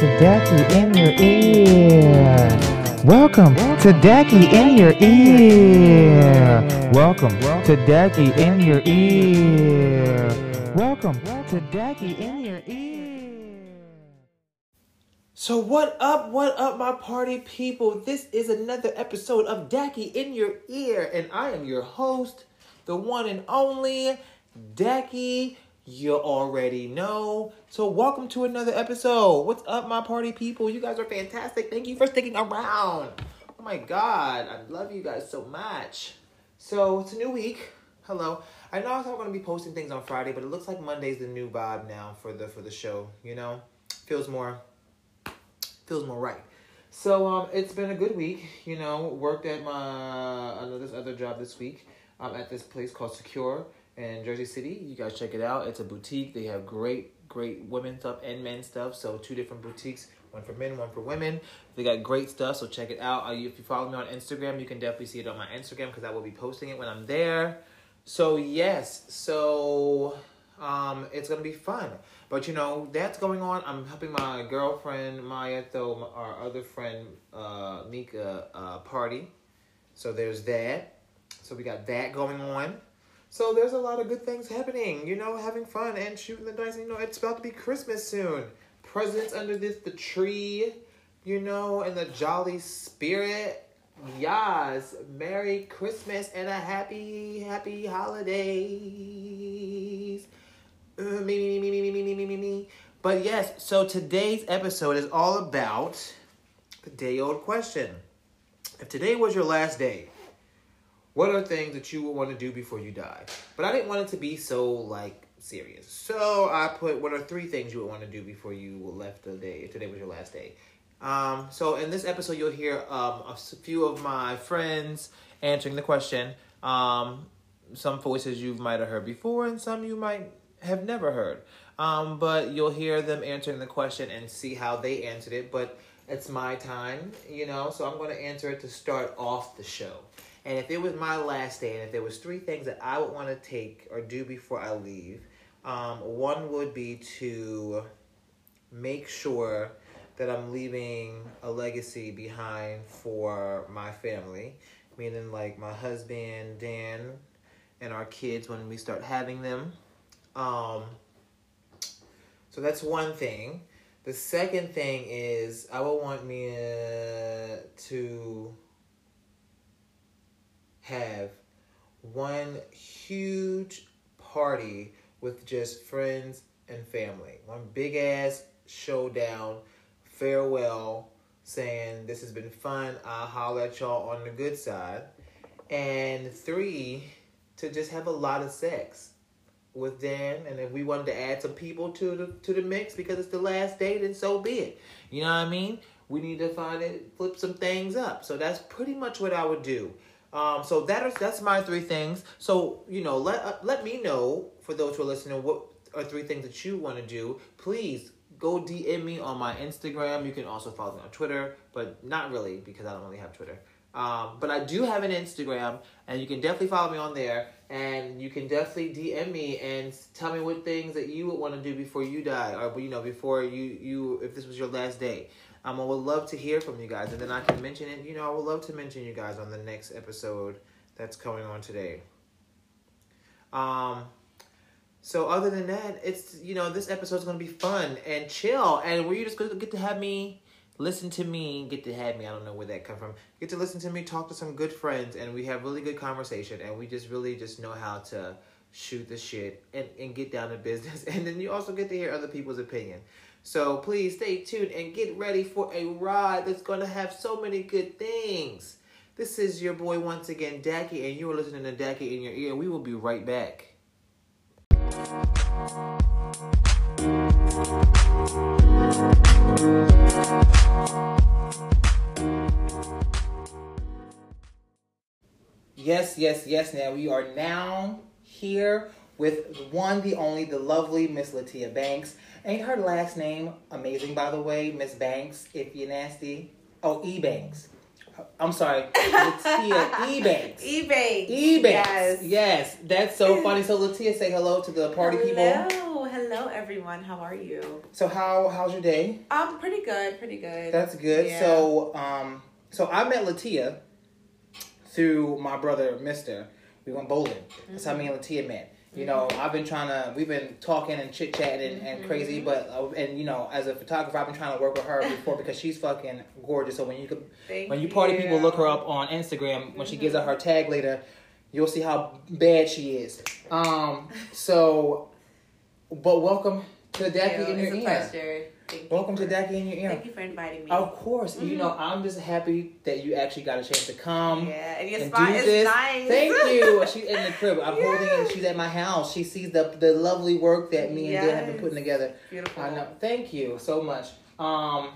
to Daki in your ear. Welcome to Daki in your ear. Welcome to Daki in your ear. Welcome to Daki in your ear. So what up, what up, my party people? This is another episode of Daki in your ear, and I am your host, the one and only Daki. You already know. So welcome to another episode. What's up, my party people? You guys are fantastic. Thank you for sticking around. Oh my god, I love you guys so much. So it's a new week. Hello. I know I thought we are gonna be posting things on Friday, but it looks like Monday's the new vibe now for the for the show. You know, feels more feels more right. So um, it's been a good week. You know, worked at my another this other job this week. Um, at this place called Secure in Jersey City. You guys check it out. It's a boutique. They have great, great women stuff and men stuff. So two different boutiques, one for men, one for women. They got great stuff. So check it out. Uh, if you follow me on Instagram, you can definitely see it on my Instagram because I will be posting it when I'm there. So yes, so um, it's gonna be fun. But you know that's going on. I'm helping my girlfriend Maya throw our other friend uh, Mika uh, party. So there's that. So we got that going on. So there's a lot of good things happening. You know, having fun and shooting the dice. You know, it's about to be Christmas soon. Presents under this the tree. You know, in the jolly spirit. Yes, Merry Christmas and a happy, happy holidays. Uh, me, me, me, me, me, me, me, me, me, me. But yes, so today's episode is all about the day old question. If today was your last day, what are things that you would want to do before you die? But I didn't want it to be so like serious. So I put what are three things you would want to do before you left the day, if today was your last day. Um, so in this episode, you'll hear um, a few of my friends answering the question. Um, some voices you might have heard before, and some you might have never heard. Um, but you'll hear them answering the question and see how they answered it. But it's my time, you know, so I'm going to answer it to start off the show. And if it was my last day, and if there was three things that I would want to take or do before I leave, um, one would be to make sure that I'm leaving a legacy behind for my family, meaning like my husband Dan and our kids when we start having them. Um, so that's one thing. The second thing is I would want me uh, to have one huge party with just friends and family. One big ass showdown, farewell, saying this has been fun. I'll holler at y'all on the good side. And three, to just have a lot of sex with Dan. And if we wanted to add some people to the to the mix because it's the last day, then so be it. You know what I mean? We need to find it, flip some things up. So that's pretty much what I would do. Um, so that is that's my three things. So you know, let uh, let me know for those who are listening what are three things that you want to do. Please go DM me on my Instagram. You can also follow me on Twitter, but not really because I don't really have Twitter. Um, but I do have an Instagram, and you can definitely follow me on there. And you can definitely DM me and tell me what things that you would want to do before you die, or you know, before you you if this was your last day. Um, I would love to hear from you guys, and then I can mention it. You know, I would love to mention you guys on the next episode that's coming on today. Um, so other than that, it's you know this episode's gonna be fun and chill, and where you just gonna get to have me listen to me, get to have me. I don't know where that come from. Get to listen to me talk to some good friends, and we have really good conversation, and we just really just know how to shoot the shit and, and get down to business. And then you also get to hear other people's opinion. So please stay tuned and get ready for a ride that's going to have so many good things. This is your boy once again, Daki, and you are listening to Daki in your ear. We will be right back. Yes, yes, yes. Now we are now here with one, the only, the lovely Miss Latia Banks. Ain't her last name amazing, by the way, Miss Banks, if you're nasty? Oh, E Banks. I'm sorry, Latia E Banks. E Banks. E Banks. Yes. Yes, that's so funny. So Latia, say hello to the party hello, people. Hello, Hello, everyone. How are you? So how how's your day? Um, pretty good. Pretty good. That's good. Yeah. So um, so I met Latia through my brother Mister. We went bowling. That's how me and Latia met. You know, Mm-hmm. I've been trying to. We've been talking and chit chatting and, and crazy, but uh, and you know, as a photographer, I've been trying to work with her before because she's fucking gorgeous. So when you could, Thank when you party people look her up on Instagram when she gives Mm-hmm. out her tag later, you'll see how bad she is. Um. So, but welcome to the you. in your ear. Thank you Welcome to Daki in your ear. Thank you for inviting me. Of course, you Mhm. know I'm just happy that you actually got a chance to come yeah, and your and spot is this. nice. Thank you. She's in the crib. I'm holding it. She's at my house. She sees the the lovely work that me and Dan have been putting together. Beautiful. I know. Thank you so much. Um,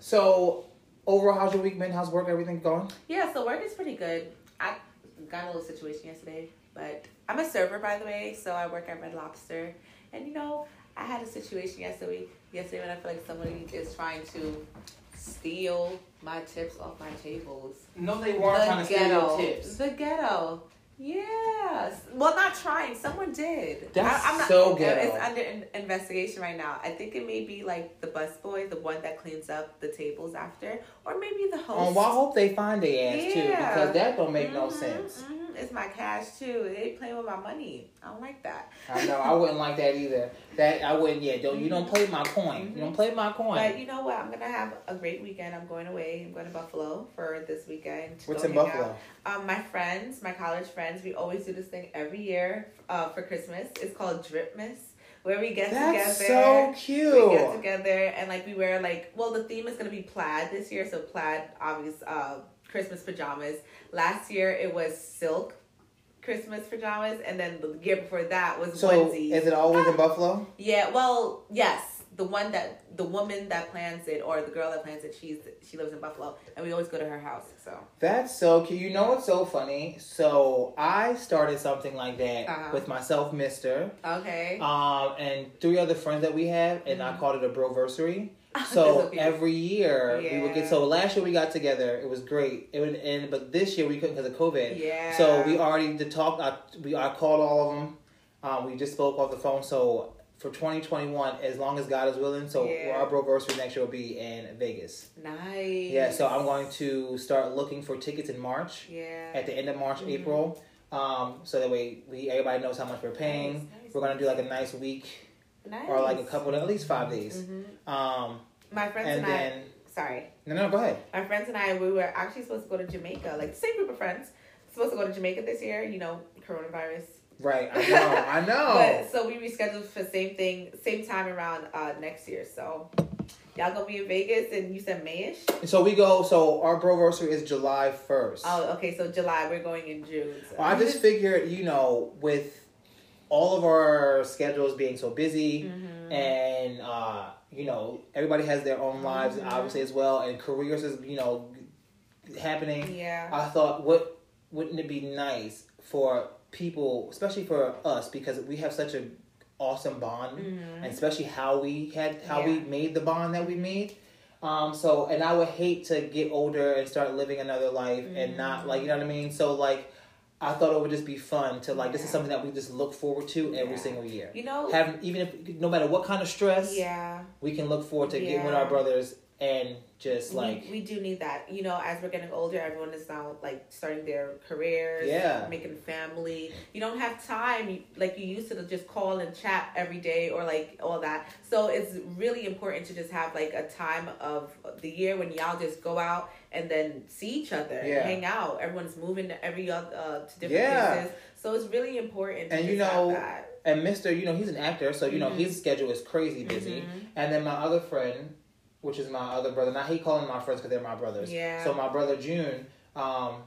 so overall, how's your week been? How's work? Everything going? Yeah, so work is pretty good. I got a little situation yesterday, but I'm a server by the way, so I work at Red Lobster. And you know, I had a situation yesterday yesterday when I feel like somebody is trying to steal my tips off my tables. No, they weren't trying to steal your tips. The ghetto. Yes. Well, not trying. Someone did. That's I, I'm not, so ghetto. It's under in, investigation right now. I think it may be like the busboy, the one that cleans up the tables after, or maybe the host. Oh, well, I hope they find the ass too because that don't make no Mhm, sense. mhm. It's my cash too. They playing with my money. I don't like that. I know. I wouldn't like that either. That I wouldn't. Yeah, don't you don't play my coin. You don't play my coin. But you know what? I'm gonna have a great weekend. I'm going away. I'm going to Buffalo for this weekend. to What's in Buffalo? out. Um, my friends, my college friends, we always do this thing every year uh, for Christmas. It's called Dripmas, where we get That's together. so We get together and like we wear like well the theme is gonna be plaid this year, so plaid obvious uh Christmas pajamas. Last year it was silk Christmas pajamas, and then the year before that was So is it always in Buffalo? Yeah, well, yes. The one that the woman that plans it or the girl that plans it, she's she lives in Buffalo and we always go to her house. So That's so cute. You know what's so funny? So I started something like that Uh-huh. with myself, Mister, okay. um, and three other friends that we have, and I Mhm. called it a broversary. So every year we would get. So last year we got together. It was great. It would, and but this year we couldn't because of COVID. yeah. So we already did talk. I, we I called all of them. Um, we just spoke off the phone. So for 2021, as long as God is willing, so Yeah. our broversary next year will be in Vegas. nice. Yeah. So I'm going to start looking for tickets in March. Yeah. at the end of March, Mhm. April. Um, so that way we everybody knows how much we're paying. Nice, nice, We're gonna do like a nice week nice. or like a couple of at least five days. Mhm. Um, My friends and and, I. Sorry, no, no, go ahead. my friends and I. We were actually supposed to go to Jamaica. Like the same group of friends. Supposed to go to Jamaica this year. You know, coronavirus. Right, I know, I know. But so we rescheduled for same thing, same time around uh next year. So y'all gonna be in Vegas and you said Mayish. so we go. So our broversary is July first. Oh, okay. So July, we're going in June. So. I just figured, you know, with all of our schedules being so busy, Mhm. and uh, you know, everybody has their own lives, Mhm. obviously as well, and careers is you know happening. yeah. I thought, what wouldn't it be nice for people, especially for us, because we have such a awesome bond, Mhm. and especially how we had how we made the bond that we made. Um, so and I would hate to get older and start living another life and not like you know what I mean. So like, I thought it would just be fun to like this is something that we just look forward to every Yeah. single year. You know. Have even if no matter what kind of stress, yeah. we can look forward to getting with our brothers and just like we, we do need that. You know, as we're getting older, everyone is now like starting their careers, Yeah. making family. You don't have time like you used to just call and chat every day or like all that. So it's really important to just have like a time of the year when y'all just go out and then see each other, Yeah. hang out. Everyone's moving to every other uh, to different Yeah. places, so it's really important. To And you know, that. and Mister, you know, he's an actor, so you know Mhm. his schedule is crazy busy. Mhm. And then my other friend, which is my other brother, now he calling my friends because they're my brothers. Yeah. So my brother June, um,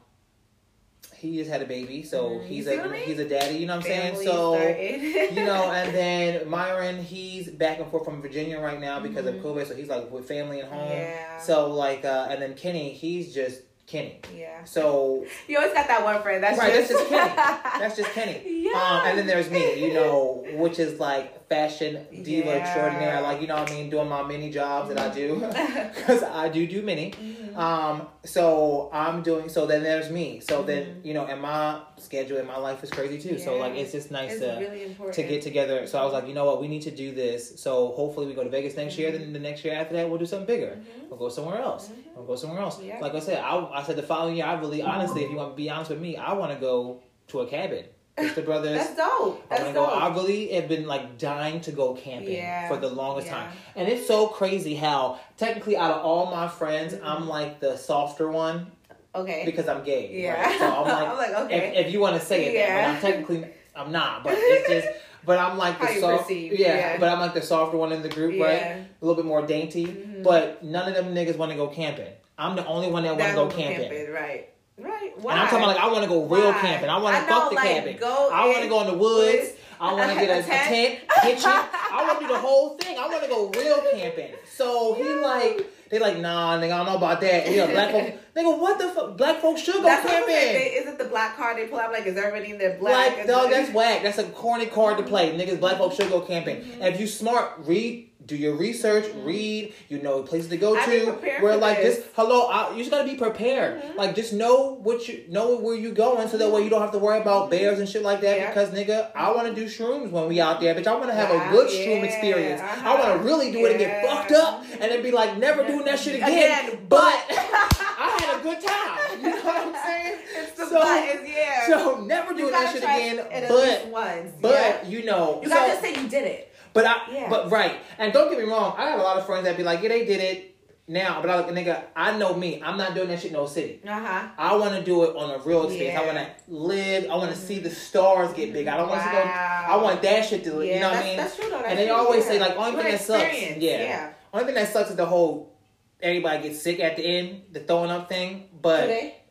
he just had a baby, so Mhm. he's a he's a daddy. You know what I'm Family saying? So you know, and then Myron, he's back and forth from Virginia right now because Mhm. of COVID, so he's like with family and home. Yeah. So like, uh, and then Kenny, he's just Kenny. yeah. So You always got that one friend. That's Right, just, that's just Kenny. that's just Kenny. Yeah. Um, and then there's me, you know, which is like fashion diva Yeah. extraordinaire. Like, you know what I mean? Doing my mini jobs that I do. Because I do do many. Mhm. Um, so I'm doing, so then there's me. So then, Mhm. you know, and my schedule and my life is crazy too. So, like, it's just nice it's to. really important To get together, so I was like, you know what, we need to do this. So hopefully we go to Vegas next year. Then the next year after that, we'll do something bigger. Mhm. We'll go somewhere else. We'll go somewhere else. Yeah. Like I said, I, I said the following year, I really, honestly, if you want to be honest with me, I want to go to a cabin. Sister Brothers. That's dope. I That's go. dope. I really have been like dying to go camping Yeah. for the longest Yeah. time, and it's so crazy how technically out of all my friends, I'm like the softer one okay. because I'm gay. yeah. right? So I'm like, I'm like, okay. if, if you want to say it, that, Yeah. but I'm technically I'm not. But it's just. But I'm like the soft, yeah, yeah. But I'm like the softer one in the group, right? A little bit more dainty. Mhm. But none of them niggas want to go camping. I'm the only one that want to go will camping. Right. Right. Why? And I'm talking about like I want to go real Why? camping. I want to fuck the like, cabin. go I want to go in the woods. I want to get a, a tent. kitchen. I want to do the whole thing. I want to go real camping. So he like, they like, nah, nigga, I don't know about that. You black folks, nigga, what the fuck? Black folks should go That's camping. Is it the black card they pull out? Like, is everybody in there black? Like, dog, that's whack. That's a corny card to play. Niggas, black folks should go camping. Mm-hmm. If you smart, read, do your research, read. You know places to go I to. Where like this. just hello, I, you just gotta be prepared. Mhm. Like just know what you know where you going, so that way you don't have to worry about bears and shit like that. Yeah. Because nigga, I want to do shrooms when we out there, bitch. I want to have Wow, a good shroom experience. I uh-huh. want to really do it and get fucked up, and then be like never doing that shit again. Again, but I had a good time. You know what I'm saying? It's the So-. Yeah. So never doing that shit again. But once. but yeah. you know, you so, gotta just say you did it. But I, Yeah. but right, and don't get me wrong, I have a lot of friends that be like, yeah, they did it now, but I like, nigga, I know me, I'm not doing that shit in no city. Uh huh. I want to do it on a real experience. I want to live. I want to see the stars get big. I don't want to go. I want that shit to. Yeah, you know what I mean? That's true though. That's And they true, always yeah. say like, only thing that sucks. Yeah. yeah. Only thing that sucks is the whole everybody gets sick at the end, the throwing up thing. But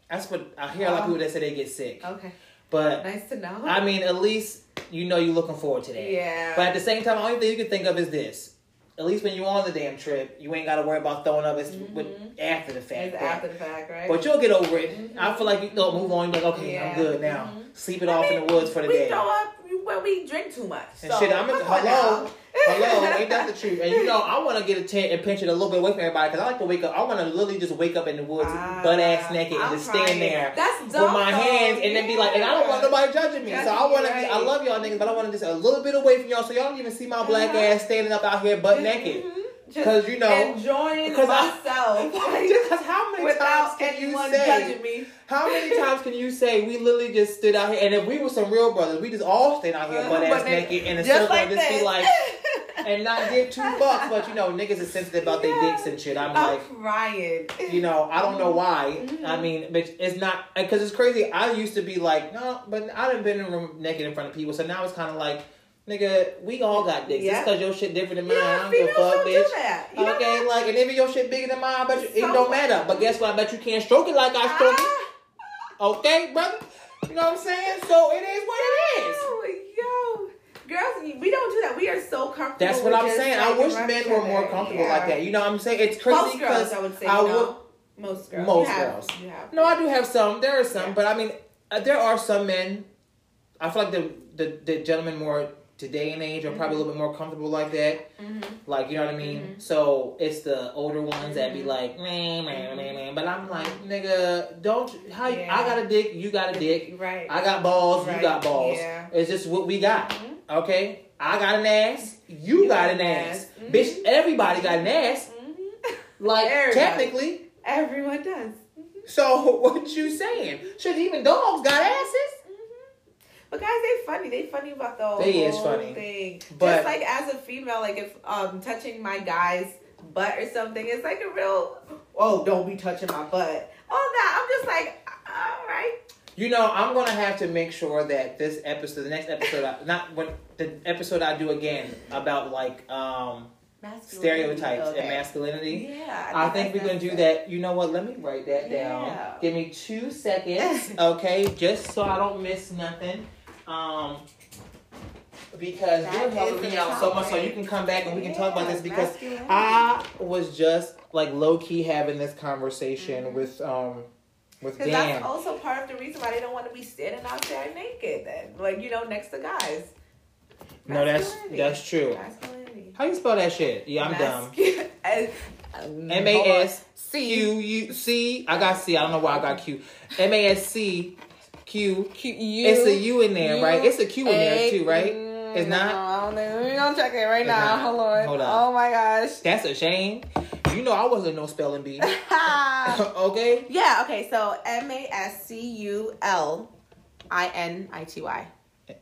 that's what I hear a lot of Oh. people that say they get sick. Okay. But Nice to know. I mean, at least you know you're looking forward to that. yeah. But at the same time, the only thing you can think of is this. At least when you're on the damn trip, you ain't got to worry about throwing up. It's with, Mhm. after the fact. that- after the fact, right? But you'll get over it. Mhm. I feel like you know, move on. You're like, okay, I'm good now. Mhm. Sleep it I off in the woods for the we day. throw up when we drink too much. And so, shit, I'm in, hello, hello, ain't that the truth? And you know, I want to get a tent and pinch it a little bit away from everybody because I like to wake up. I want to literally just wake up in the woods, Ah, butt ass naked, and I'm just stand trying. there That's with dope, my though. hands and then be like, and I don't want nobody judging me. so I want to, you, I love y'all niggas, but I want to just a little bit away from y'all so y'all don't even see my black Uh-huh. ass standing up out here butt naked. Mhm. Just 'Cause, you know, enjoying because myself Because how many times can you say? me. How many times can you say we literally just stood out here and if we were some real brothers, we just all stayed out here butt Uh, ass naked in a circle like and just be like and not give two fucks, but you know, niggas are sensitive about their dicks and shit. I'm I'm like, crying. you know, I don't know why. Mhm. I mean, but it's not because it's crazy. I used to be like, no, but I done been in a room naked in front of people, so now it's kind of like, nigga, we all got dicks. Yeah. Just because your shit different than mine, I Yeah, don't give a fuck, don't bitch. do okay, like, and if your shit bigger than mine, I bet you, it So- don't matter. But guess what? I bet you can't stroke it like I stroke it. Ah. Okay, brother? You know what I'm saying? So it is what it is. Yo, yo. Girls, we don't do that. We are so comfortable. That's what I'm saying. I wish men were more comfortable Yeah. like that. You know what I'm saying? It's crazy girls, because I would say. I would- know? Most girls. Most have- girls. No, I do have some. There are some, Yeah. but I mean, uh, there are some men. I feel like the the, the gentlemen more today and age are probably a little bit more comfortable like that. Mhm. Like you know what I mean. Mhm. So it's the older ones that be like, man, man, man, man. But I'm like, nigga, don't. How Yeah. I got a dick, you got a dick. Right. I got balls, you got balls. Yeah. It's just what we got. Mhm. Okay, I got an ass, you, You got an ass, Mhm. bitch. Everybody got an ass. Mhm. Like Everybody. technically. Everyone does. So what you saying? Should even dogs got asses? But guys, they funny. They funny about the whole They is funny. thing. But- Just like as a female, like if um touching my guy's butt or something, it's like a real oh don't be touching my butt. All that I'm just like all right. You know, I'm gonna have to make sure that this episode, the next episode, I, not when the episode I do again about like um stereotypes and masculinity. Yeah, I think we're gonna do that. You know what? Let me write that down. Give me two seconds, okay? Just so I don't miss nothing. Um, because That you're helping me out so much, so you can come back and we can talk about this because. I was just like low key having this conversation Mhm. with um With Because damn. that's also part of the reason why they don't want to be standing out there naked. Then, like you know, next to guys. No, that's that's true. Masculinity. How you spell that shit? Yeah, I'm dumb. Mascu- M um, A hold on. S Q U C. I got C. I don't know why I got Q. M A S C Q. Q, U, It's a U in there, right? It's a Q in there too, right? Mm, It's not? No, know. We're gonna check it right It's now. not. Hold on. Hold on. Oh my gosh. That's a shame. You know I wasn't no spelling bee. Okay. Yeah. okay. So M A S C U L I N I T Y.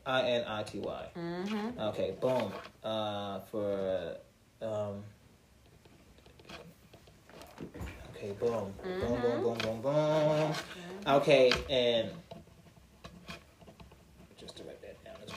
I N I T Y. Mm-hmm. Okay, boom. Uh, for um. Okay, boom, boom, boom, Mhm. boom, boom, boom. Okay, and just to write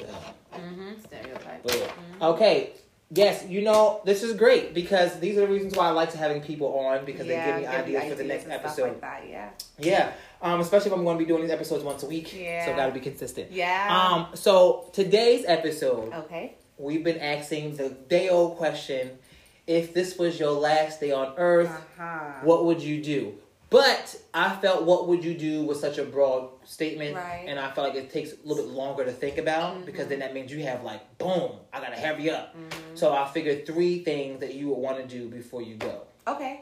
as well. Mm-hmm. Okay. Yes, you know this is great because these are the reasons why I like to having people on because they give me ideas for the next episode. Like that, yeah. Yeah, um, especially if I'm going to be doing these episodes once a week. Yeah. So got to be consistent. Yeah. Um, so today's episode, okay. we've been asking the day old question: If this was your last day on Earth, Uh-huh. what would you do? But I felt what would you do with such a broad statement, Right. and I felt like it takes a little bit longer to think about because then that means you have like, boom, I gotta hurry up. Mhm. So I figured three things that you would want to do before you go. Okay.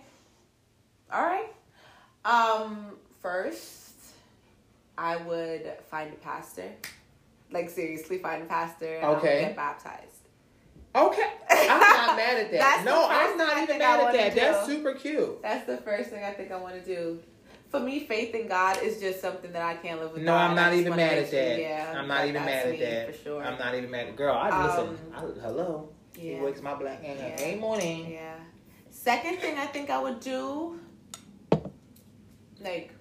All right. Um. First, I would find a pastor. Like seriously, find a pastor. And Okay. get baptized. Okay, I'm not mad at that. No, I'm not even mad at that. That's super cute. That's the first thing I think I want to do. For me, faith in God is just something that I can't live without. No, I'm not even mad at that. Yeah, I'm not even mad at that. For sure. I'm not even mad. Girl, I listen. Um, I, hello. He yeah. wakes my black hand up Yeah. every morning. Yeah. Second thing I think I would do, like,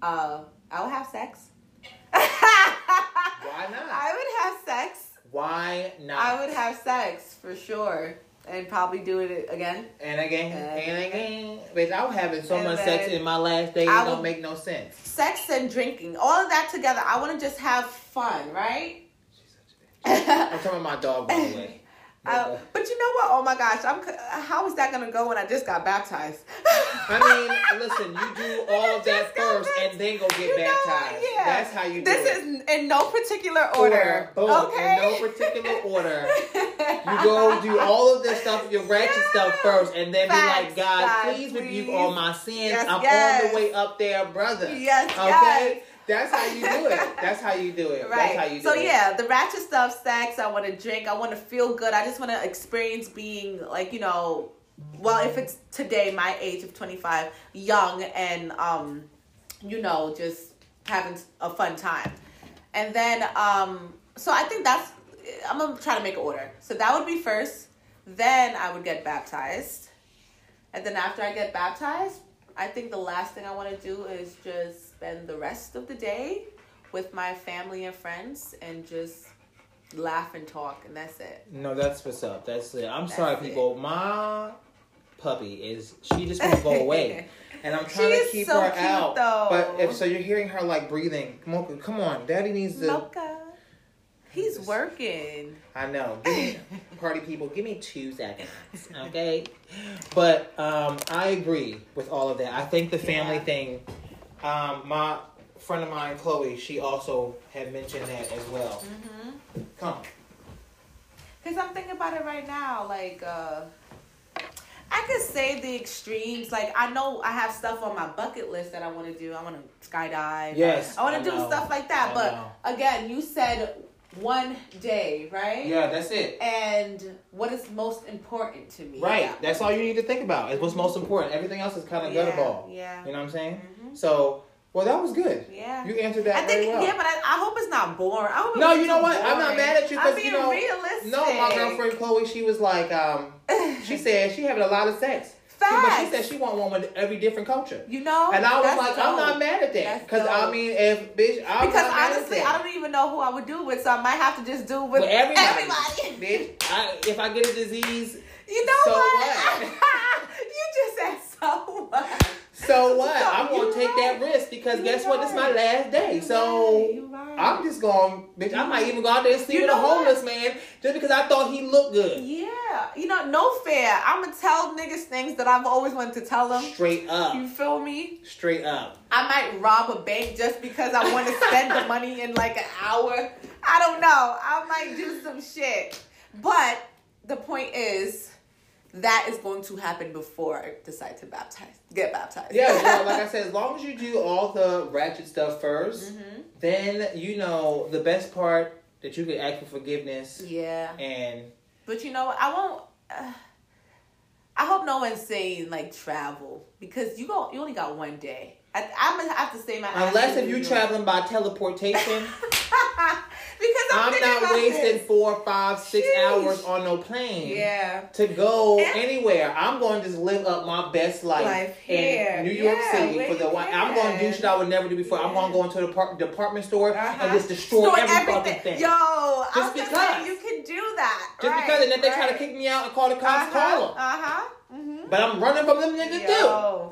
uh, I would have sex. Why not? I would have sex. Why not? I would have sex for sure, and probably do it again. And again, And and again. Bitch, I was having so And much sex in my last day, it I don't would- make no sense. Sex and drinking, all of that together. I want to just have fun, right? I'm talking about my dog, by the way. Uh, but you know what? Oh my gosh, I'm. How is that gonna go when I just got baptized? I mean, listen, you do all of that first and then go get You baptized. Yeah. That's how you do This it. is in no particular order. Boom. Okay. In no particular order. You go do all of this stuff, your ratchet stuff first, and then be like, God, God, please, rebuke please. all my sins. Yes, I'm yes. on the way up there, brother. Yes, Okay? yes. That's how you do it. That's how you do it. Right. That's how you do so it. yeah, the ratchet stuff, sex. I want to drink. I want to feel good. I just want to experience being like you know, well, if it's today, my age of twenty five, young and um, you know, just having a fun time. And then um, so I think that's I'm gonna try to make an order. So that would be first. Then I would get baptized, and then after I get baptized, I think the last thing I want to do is just spend the rest of the day with my family and friends and just laugh and talk, and that's it. No, that's what's up. That's it. I'm That's sorry, it. people. My puppy is she just won't go away. And I'm trying She to keep so her cute, out. though. But if so you're hearing her like breathing. Mocha, come on. Daddy needs to Mocha, he's working. I know. Me, party people, give me two seconds, okay? But um, I agree with all of that. I think the family Yeah. thing. Um, my friend of mine, Chloe, she also had mentioned that as well. Mm-hmm. Come, Cause I'm thinking about it right now, like uh I could say the extremes. Like I know I have stuff on my bucket list that I want to do. I want to skydive. Yes, I want to do know. stuff like that. I but know. again, you said one day, right? yeah, that's it. And what is most important to me? Right, that's all you need to think about. Is what's most important. Everything else is kind of yeah, gutterball. Yeah. You know what I'm saying? Mhm. So, well, that was good. Yeah. You answered that I think well. yeah, but I, I hope it's not boring. I hope No, you know what? I'm not mad at you because I'm 'cause, being you know- realistic. no, my girlfriend Chloe, she was like, um, she said she having a lot of sex. She- but she said she want one with every different culture. You know, And I was like, I'm not mad at that. Because I mean, if bitch, I'm because not mad at honestly. I don't even know who I would do with, so I might have to just do with, With everybody, everybody. bitch. I, if I get a disease, You know So what? what? you just said so what? So what? So I'm gonna take right. that risk because You guess what? This is my last day. You so right. I'm just gonna. bitch. I might even go out there and sleep with a know what? homeless man just because I thought he looked good. yeah. You know, no fair. I'ma tell niggas things that I've always wanted to tell them. Straight up. You feel me? Straight up. I might rob a bank just because I want to spend the money in like an hour. I don't know. I might do some shit. But the point is, that is going to happen before I decide to baptize, get baptized. Yeah, well, like I said, as long as you do all the ratchet stuff 1st Mhm. then you know the best part that you can ask for forgiveness yeah. and But you know. I won't. Uh, I hope no one's saying like travel because you go. You only got one day. I, I'm gonna have to stay my. unless if you're traveling by teleportation, because I'm, I'm not wasting this. four, five, six Sheesh. hours on no plane. Yeah. To go And- anywhere, I'm going to just live up my best life, Life here. in New York Yeah, City for the one. I'm going to do shit I would never do before. I'm going to go into the depart- department store Uh-huh. and just destroy Store every everything. fucking thing. Yo, Just because. saying you can do that. just right, because, and if they try to kick me out and call the cops, call them. Uh huh. Mm-hmm. But I'm running from them niggas too.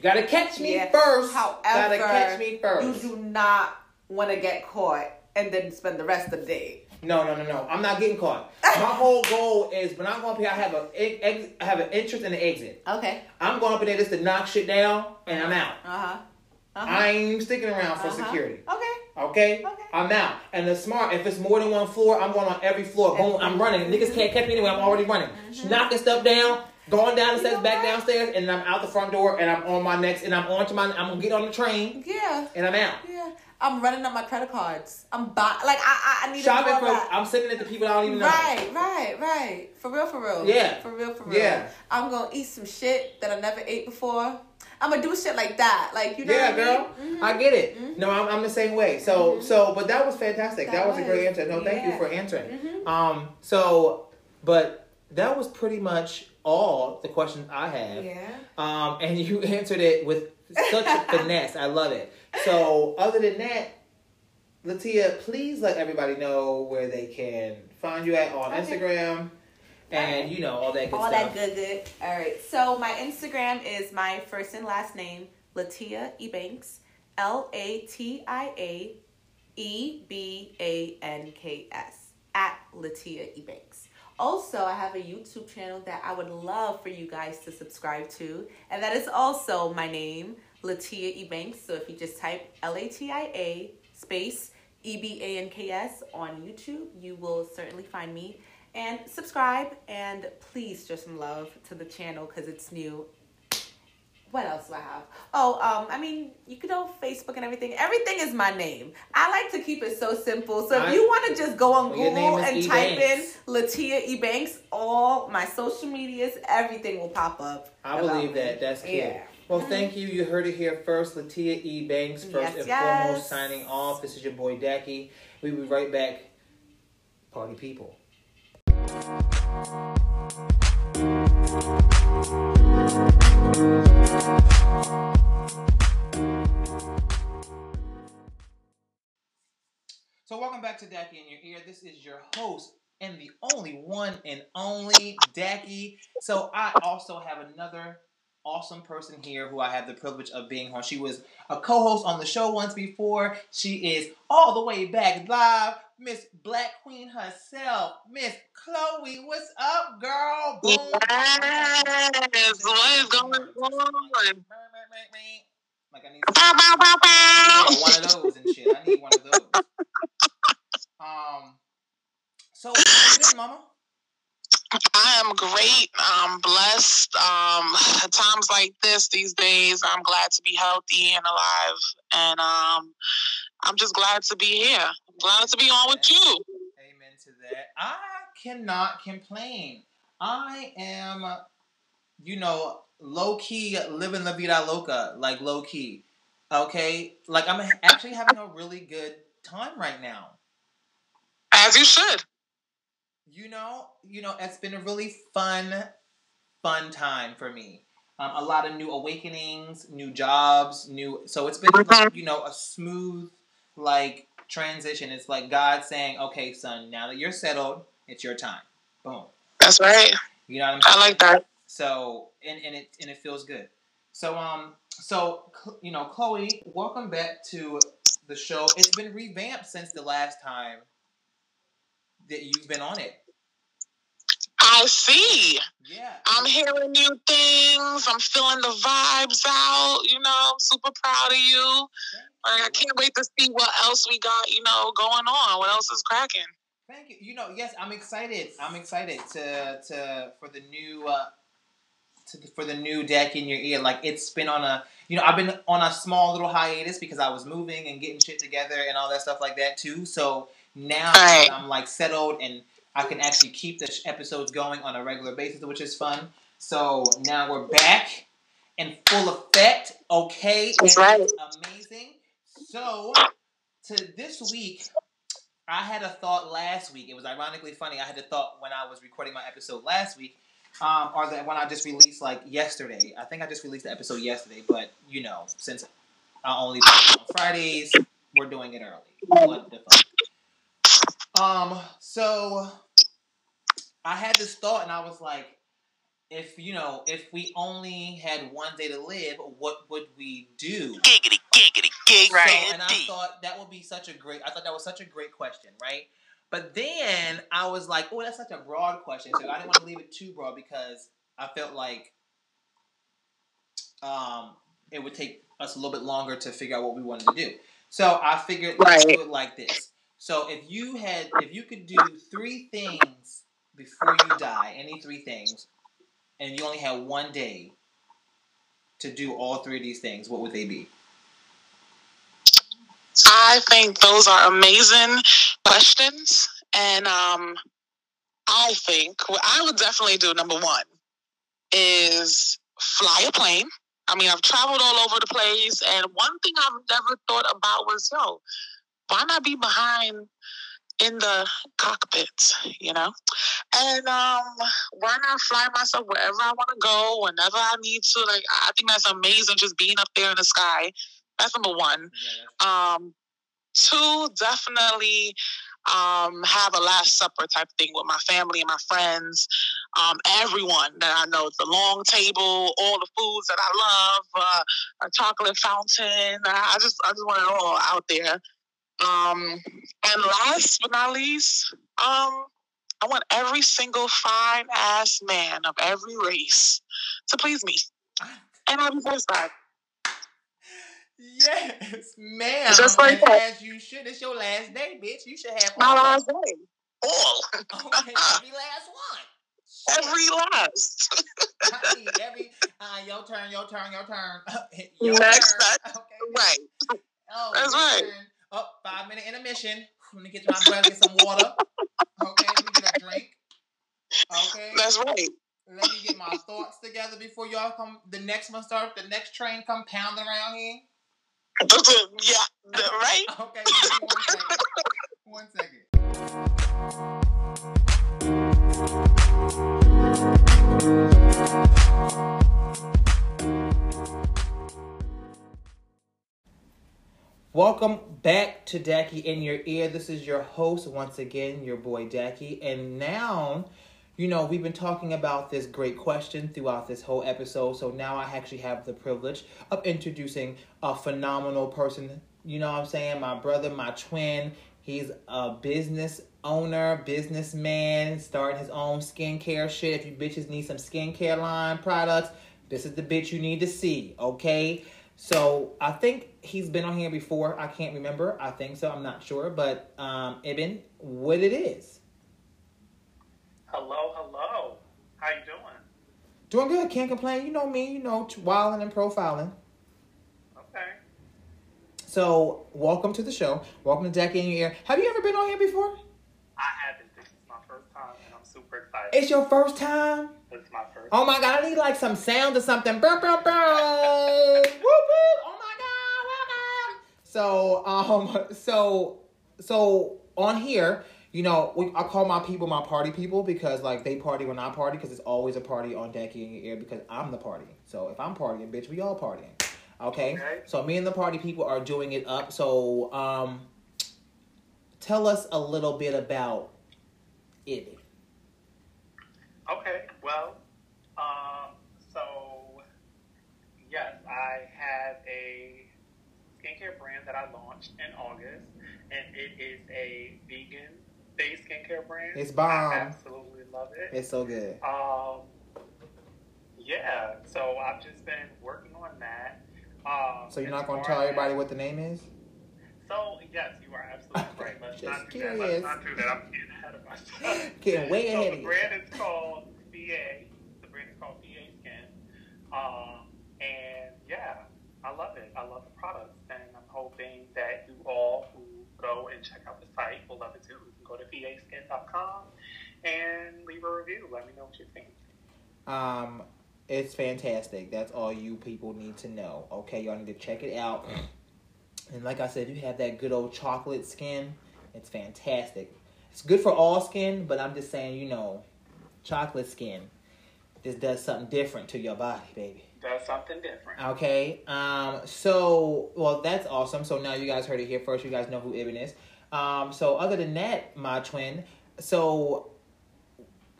Yo, You gotta catch me Yeah. first. However, gotta catch me you first. do not want to get caught and then spend the rest of the day. No, no, no, no. I'm not getting caught. My whole goal is when I'm going up here, I have a ex- I have an interest in the exit. Okay. I'm going up in there just to knock shit down, and I'm out. Uh huh. Uh-huh. I ain't even sticking around for Uh-huh. security. Okay. Okay? Okay. I'm out. And the smart, if it's more than one floor, I'm going on every floor. Boom, I'm running. Niggas can't catch me anyway. I'm already running. Knocking stuff down, going down the steps, know back downstairs, and I'm out the front door, and I'm on my next, and I'm on to my, I'm gonna get on the train, Yeah. and I'm out. Yeah. I'm running up my credit cards. I'm buy like I I, I need Shopping to for, that. I'm sending it to people I don't even know. Right, right, right. For real, for real. Yeah. For real, for real. Yeah. I'm gonna eat some shit that I never ate before. I'm gonna do shit like that. Like you know Yeah, what I girl, mean? Mhm. I get it. Mhm. No, I'm, I'm the same way. So, so, but that was fantastic. That, That was, a great answer. No, thank you for answering. Mhm. Um, so, but that was pretty much all the questions I have. Yeah. Um, and you answered it with such finesse. I love it. So, other than that, Latia, please let everybody know where they can find you at on Okay. Instagram, and you know all that good All stuff. that good, good. All right. So my Instagram is my first and last name, Latia Ebanks. L A T I A E B A N K S at Latia Ebanks. Also, I have a YouTube channel that I would love for you guys to subscribe to, and that is also my name, Latia Ebanks. So if you just type L A T I A space E B A N K S on YouTube, you will certainly find me. And subscribe, and please show some love to the channel because it's new. What else do I have? Oh, um, I mean, you could go Facebook and everything. Everything is my name. I like to keep it so simple. So I- if you want to just go on Well, Google and E. type in Latia Ebanks, all my social medias, everything will pop up. I believe me. that. That's cute. Yeah. Well, thank you. You heard it here first. Latia E. Banks, first Yes, and yes. foremost, signing off. This is your boy Daki. We'll be right back. Party people. So, welcome back to Daki in Your Ear. This is your host and the only one and only Daki. So, I also have another awesome person here who I have the privilege of being on. She was a co host on the show once before. She is all the way back live. Miss Black Queen herself, Miss Chloe. What's up, girl? Boom. Yes, what is going on? Like I need Bow, bow, bow, bow. yeah, one of those and shit. I need one of those. Um. So, you Mama? I am great. I'm blessed. Um, at times like this these days, I'm glad to be healthy and alive, and um, I'm just glad to be here. Glad to be on with you. Amen to that. I cannot complain. I am, you know, low key living la vida loca, like low key. Okay, like I'm actually having a really good time right now. As you should. You know, you know, it's been a really fun, fun time for me. Um, a lot of new awakenings, new jobs, new. So it's been, you know, a smooth, like transition. It's like God saying, "Okay, son, now that you're settled, it's your time." Boom. That's right. You know what I'm saying? I like that. So and and it and it feels good. So um so you know Chloe, welcome back to the show. It's been revamped since the last time that you've been on it. I see. Yeah. I'm hearing new things. I'm feeling the vibes out. You know, I'm super proud of you. Like, I can't wait to see what else we got, you know, going on. What else is cracking? Thank you. You know, yes, I'm excited. I'm excited to to for the new uh to the, for the new deck in your ear. Like it's been on a you know I've been on a small little hiatus because I was moving and getting shit together and all that stuff like that too. So now Right. I'm like settled and I can actually keep the episodes going on a regular basis, which is fun. So now we're back in full effect. Okay, That's right. amazing. So to this week, I had a thought last week. It was ironically funny. I had a thought when I was recording my episode last week, um, or that when I just released like yesterday. I think I just released the episode yesterday, but you know, since I only on Fridays, we're doing it early. What the fuck? Um, so I had this thought, and I was like, if you know, if we only had one day to live, what would we do? Giggity, giggity, giggity. Right. So, and I thought that would be such a great. I thought that was such a great question, right? But then I was like, oh, that's such a broad question. So I didn't want to leave it too broad because I felt like um, it would take us a little bit longer to figure out what we wanted to do. So I figured let's Right. do it like this. So if you had, if you could do three things before you die, any three things, and you only had one day to do all three of these things, what would they be? I think those are amazing questions. And um, I think what I would definitely do, number one, is fly a plane. I mean, I've traveled all over the place, and one thing I've never thought about was, yo, why not be behind in the cockpit, you know? And um, why not fly myself wherever I want to go, whenever I need to? Like, I think that's amazing just being up there in the sky. That's number one. Um, two, definitely um, have a Last Supper type thing with my family and my friends, um, everyone that I know. The long table, all the foods that I love, uh, a chocolate fountain. I just, I just want it all out there. Um, and last but not least, um, I want every single fine ass man of every race to please me, and I'll be satisfied. Yes, ma'am. Just like that. As you should. It's your last day, bitch. You should have My all. last day, all, Okay, every last one. Shit. every last. I need every. Uh, your turn. Your turn. Your turn. your Next, turn. Okay. Right. Oh, That's right. turn. Oh, five minute intermission. Let me get my breath. Get some water. Okay. Let me get a drink. Okay. That's right. Let me get my thoughts together before y'all come. The next one start. The next train come pounding around here. yeah, right. Okay, one second. One second. Welcome back to Daki in Your Ear. This is your host, once again, your boy Daki. And now, you know, we've been talking about this great question throughout this whole episode. So now I actually have the privilege of introducing a phenomenal person. You know what I'm saying? My brother, my twin. He's a business owner, businessman, starting his own skincare shit. If you bitches need some skincare line products, this is the bitch you need to see, okay? So I think he's been on here before. I can't remember. I think so. I'm not sure. But um, Ibn, what it is? Hello, hello. How you doing? Doing good. Can't complain. You know me. You know, wilding and profiling. Okay. So welcome to the show. Welcome to Deck in Your Ear. Have you ever been on here before? I haven't. This is my first time, and I'm super excited. It's your first time. My first. Oh my god! I need like some sound or something. Brr, brr, brr. whoop, whoop. Oh my god! Welcome. So um, so so on here. You know, we, I call my people my party people because like they party when I party because it's always a party on Daki in your ear because I'm the party. So if I'm partying, bitch, we all partying. Okay? Okay. So me and the party people are doing it up. So um, tell us a little bit about it. Okay. Well, um, so yes, I have a skincare brand that I launched in August, and it is a vegan-based skincare brand. It's bomb. I absolutely love it. It's so good. Um, yeah, so I've just been working on that. Um, So you're not gonna tell everybody what the name is? So yes, you are absolutely right. Let's Just not do that. Let's not do that. I'm getting ahead of myself. Getting way so ahead the of you. brand is called Brand is called VA Skin. Um, and yeah, I love it. I love the products, and I'm hoping that you all who go and check out the site will love it too. You can go to vaskin.com and leave a review. Let me know what you think. Um, it's fantastic. That's all you people need to know. Okay, y'all need to check it out. And like I said, you have that good old chocolate skin. It's fantastic. It's good for all skin, but I'm just saying, you know, chocolate skin. This does something different to your body, baby. Does something different. Okay. Um. So, well, that's awesome. So now you guys heard it here first. You guys know who Ibn is. Um. So other than that, my twin. So,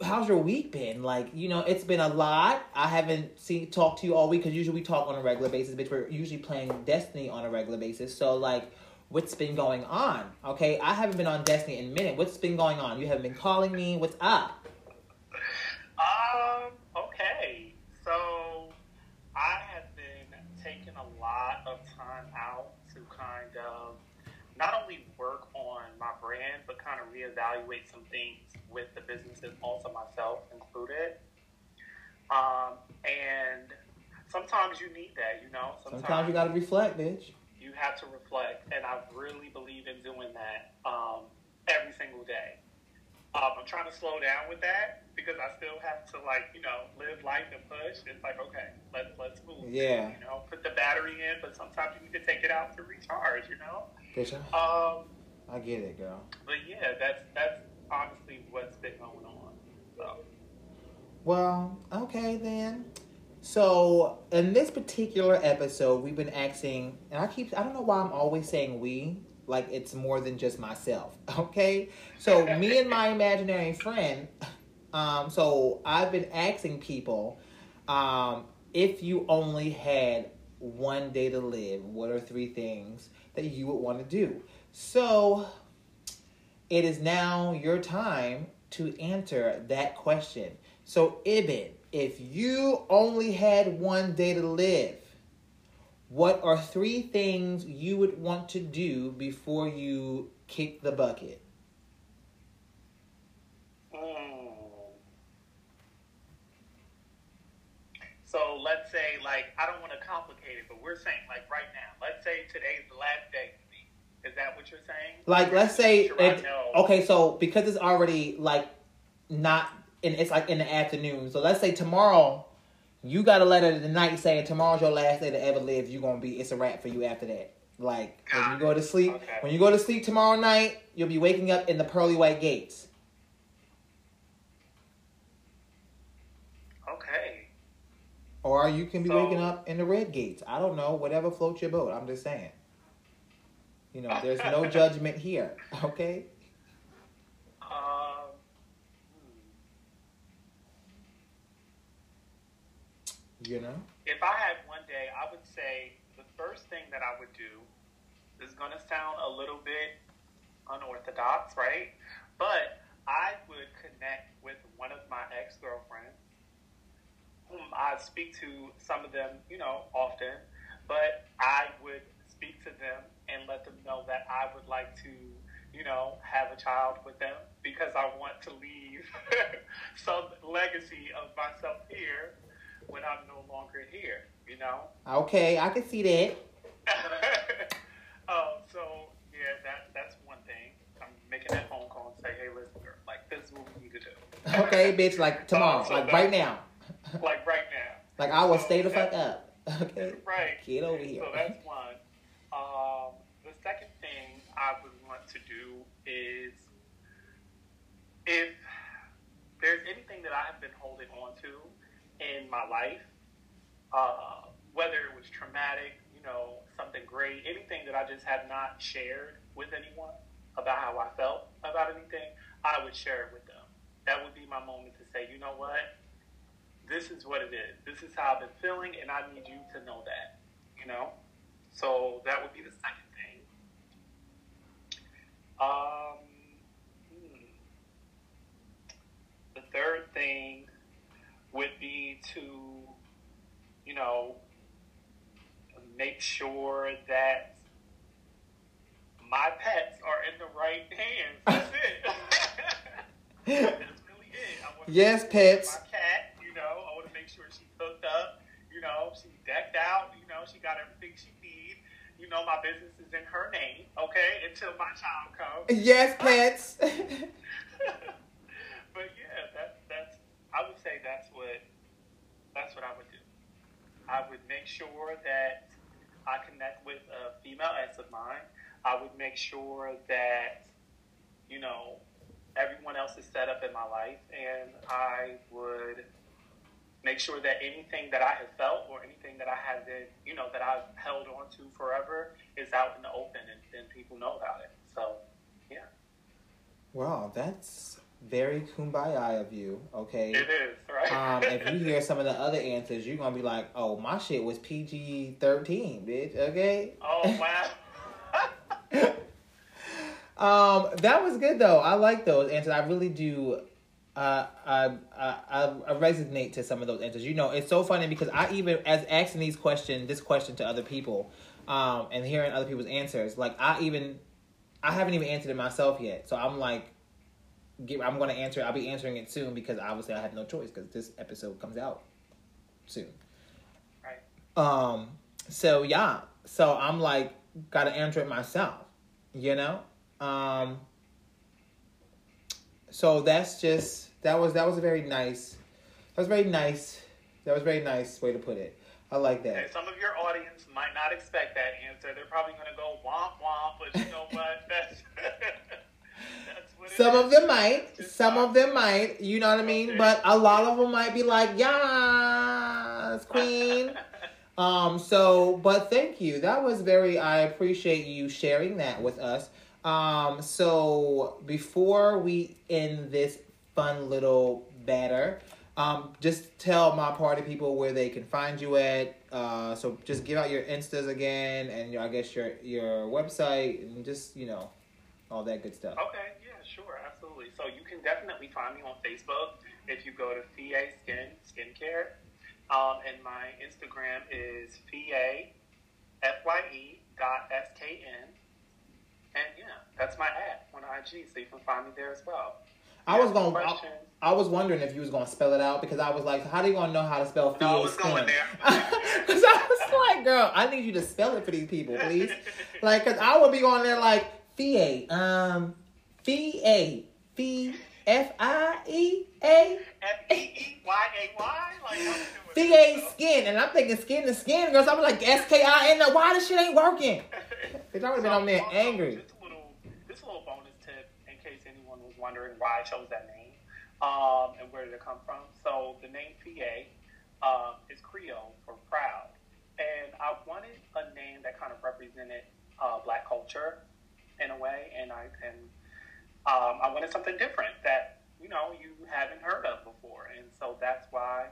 how's your week been? Like, you know, it's been a lot. I haven't seen talked to you all week because usually we talk on a regular basis. But we're usually playing Destiny on a regular basis. So, like, what's been going on? Okay, I haven't been on Destiny in a minute. What's been going on? You haven't been calling me. What's up? Um, okay. So I have been taking a lot of time out to kind of not only work on my brand, but kind of reevaluate some things with the businesses, also myself included. Um, and sometimes you need that, you know. Sometimes you gotta reflect, bitch. you have to reflect, and I really believe in doing that um, every single day. Um, I'm trying to slow down with that because I still have to like you know live life and push. It's like okay, let's let's move. Yeah. You know, put the battery in, but sometimes you need to take it out to recharge. You know. I, Um, I get it, girl. but yeah, that's that's honestly what's been going on. So. Well, okay then. So in this particular episode, we've been asking, and I keep I don't know why I'm always saying we, like it's more than just myself. Okay, so me and my imaginary friend. Um, so I've been asking people, um, if you only had one day to live, what are three things that you would want to do? So it is now your time to answer that question. So, Ibn, if you only had one day to live, what are three things you would want to do before you kick the bucket? Mm. So let's say, like, I don't want to complicate it, but we're saying, like, right now, let's say today's the last day for me. Is that what you're saying? Like, let's say, it, okay, so because it's already like not, and it's like in the afternoon. So let's say tomorrow, you got a letter in the night saying tomorrow's your last day to ever live. You're gonna be, it's a wrap for you after that. Like when you go to sleep, Okay. when you go to sleep tomorrow night, you'll be waking up in the pearly white gates. Okay. Or you can be So- waking up in the red gates. I don't know, whatever floats your boat. I'm just saying. You know, there's no judgment here. Okay. Um. You know. if I had one day, I would say the first thing that I would do is going to sound a little bit unorthodox, right? But I would connect with one of my ex girlfriends, whom I speak to some of them, you know, often. But I would speak to them and let them know that I would like to, you know, have a child with them because I want to leave some legacy of myself here when I'm no longer here, you know? Okay, I can see that. um, so yeah, that that's one thing. I'm making that phone call and say, hey, listen, girl, like this is what we need to do. Okay, bitch, like tomorrow, so like that- right now. Like right now. Like I will So stay the fuck up. Okay. Right. Get over here. So that's one. Um, the second thing I would want to do is if there's anything that I have been holding on to in my life, uh, whether it was traumatic, you know, something great, anything that I just have not shared with anyone about how I felt about anything, I would share it with them. That would be my moment to say, you know what? This is what it is. This is how I've been feeling, and I need you to know that, you know? So that would be the second thing. Um, hmm. the third thing would be to, you know, make sure that my pets are in the right hands. That's it. That's really it. Yes, pets. My cat, you know, I want to make sure she's hooked up. You know, she's decked out. You know, she got everything she needs. You know, my business is in her name. Okay, until my child comes. Yes, pets. but yeah, that's that's. I would say that's what that's what I would do. I would make sure that I connect with a female ex of mine. I would make sure that you know everyone else is set up in my life, and I would make sure that anything that I have felt or anything that I haven't, you know, that I've held on to forever is out in the open, and, and people know about it. So, yeah, wow, that's very kumbaya of you. Okay. it is right. Um, if you hear some of the other answers, you're gonna be like, "Oh, my shit was PG thirteen, bitch." Okay. oh wow. Um, that was good though. I like those answers. I really do. Uh, I, I I resonate to some of those answers. You know, it's so funny because I even as asking these questions, this question to other people, um, and hearing other people's answers, like I even, I haven't even answered it myself yet. So I'm like, get, I'm gonna answer. it. I'll be answering it soon because obviously I have no choice because this episode comes out soon. Right. Um. So yeah. So I'm like, gotta answer it myself. You know. Um. So that's just that was that was a very nice. That was very nice. That was a very nice way to put it. I like that. some of your audience might not expect that answer. They're probably going to go womp womp, but you know what? That's, that's Some of them might. Some of them might. You know what I mean. Okay. But a lot of them might be like, "Yes, queen." Um, so, but thank you. That was very, I appreciate you sharing that with us. Um, so before we end this fun little batter, um, just tell my party people where they can find you at. Uh, so just give out your instas again and I guess your, your website and just, you know, all that good stuff. Okay, yeah, sure, absolutely. So you can definitely find me on Facebook if you go to Fye Skin Skincare. Um, and my Instagram is Fye F-Y-E dot S-K-N. And yeah, that's my ad on IG, so you can find me there as well. I was going. I. I was wondering if you was gonna spell it out because I was like, how do you gonna know how to spell No, I was skin? going there. Because I was like, girl, I need you to spell it for these people, please. Like, cause I would be on there like FIA, um, FIA, F F I E A. F-E-E-Y-A-Y? Like, doing FIA skin, and I'm thinking skin to skin, girls. I'm like S K I N. Why this shit ain't working? Bitch, I would've been on there angry. A little, just little bonus tip in case anyone was wondering why I chose that name um, and where did it come from. So the name PA um, is Creole for proud, and I wanted a name that kind of represented uh, Black culture in a way, and I and um, I wanted something different that you know you haven't heard of before, and so that's why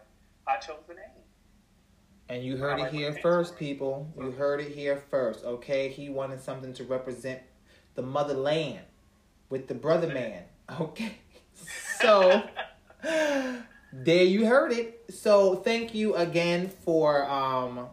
I chose the name. And you heard it here first, people. You heard it here first, okay? He wanted something to represent the motherland with the brother man, okay? So, there you heard it. So, thank you again for um,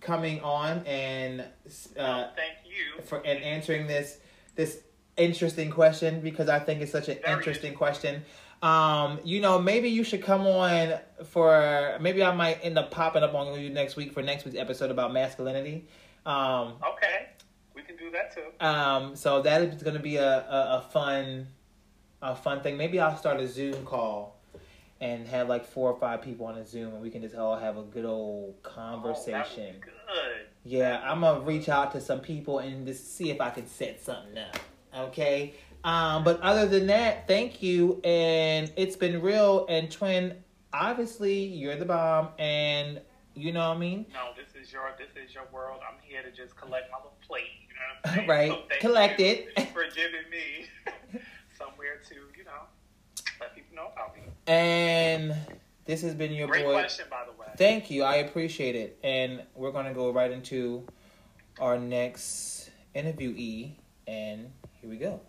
coming on and uh, Thank you. for and answering this this interesting question because I think it's such an Very interesting question. Um, you know, maybe you should come on for maybe I might end up popping up on you next week for next week's episode about masculinity. Um, Okay, we can do that too. um, so that is going to be a, a, a fun a fun thing. Maybe I'll start a Zoom call and have like four or five people on a Zoom and we can just all have a good old Oh, conversation. be good. Yeah, I'm gonna reach out to some people and just see if I can set something up. Okay. Um, but other than that, thank you, and it's been real. And twin, obviously you're the bomb, and you know what I mean. No, this is your this is your world. I'm here to just collect my little plate. You know what I'm saying? Right. So Collect you it. for giving me somewhere to you know let people know about me. And this has been your Great boy. question, by the way. Thank you, I appreciate it. And we're gonna go right into our next interviewee, and here we go.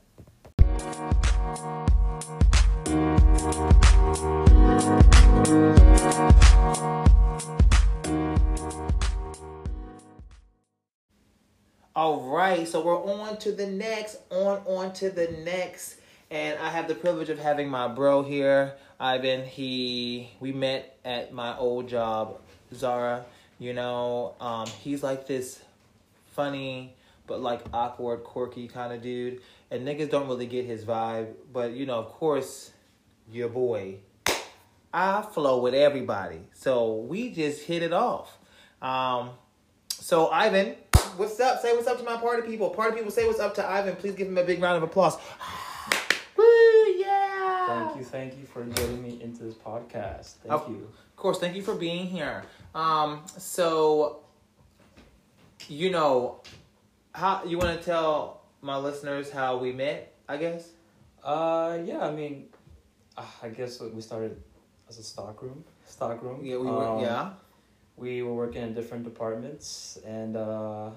All right, so we're on to the next, on on to the next, and I have the privilege of having my bro here, Ivan. He we met at my old job, Zara. You know, um, he's like this funny but like awkward, quirky kind of dude, and niggas don't really get his vibe. But you know, of course, your boy, I flow with everybody, so we just hit it off. Um, so Ivan, what's up? Say what's up to my party people. Party people, say what's up to Ivan. Please give him a big round of applause. Thank you, thank you for inviting me into this podcast. Thank Of- you. Of course, thank you for being here. Um, so you know, how you want to tell my listeners how we met? I guess. Uh, yeah, I mean, uh, I guess we started as a stock room. Stock room. Yeah, we were. Um, yeah. We were working in different departments, and uh,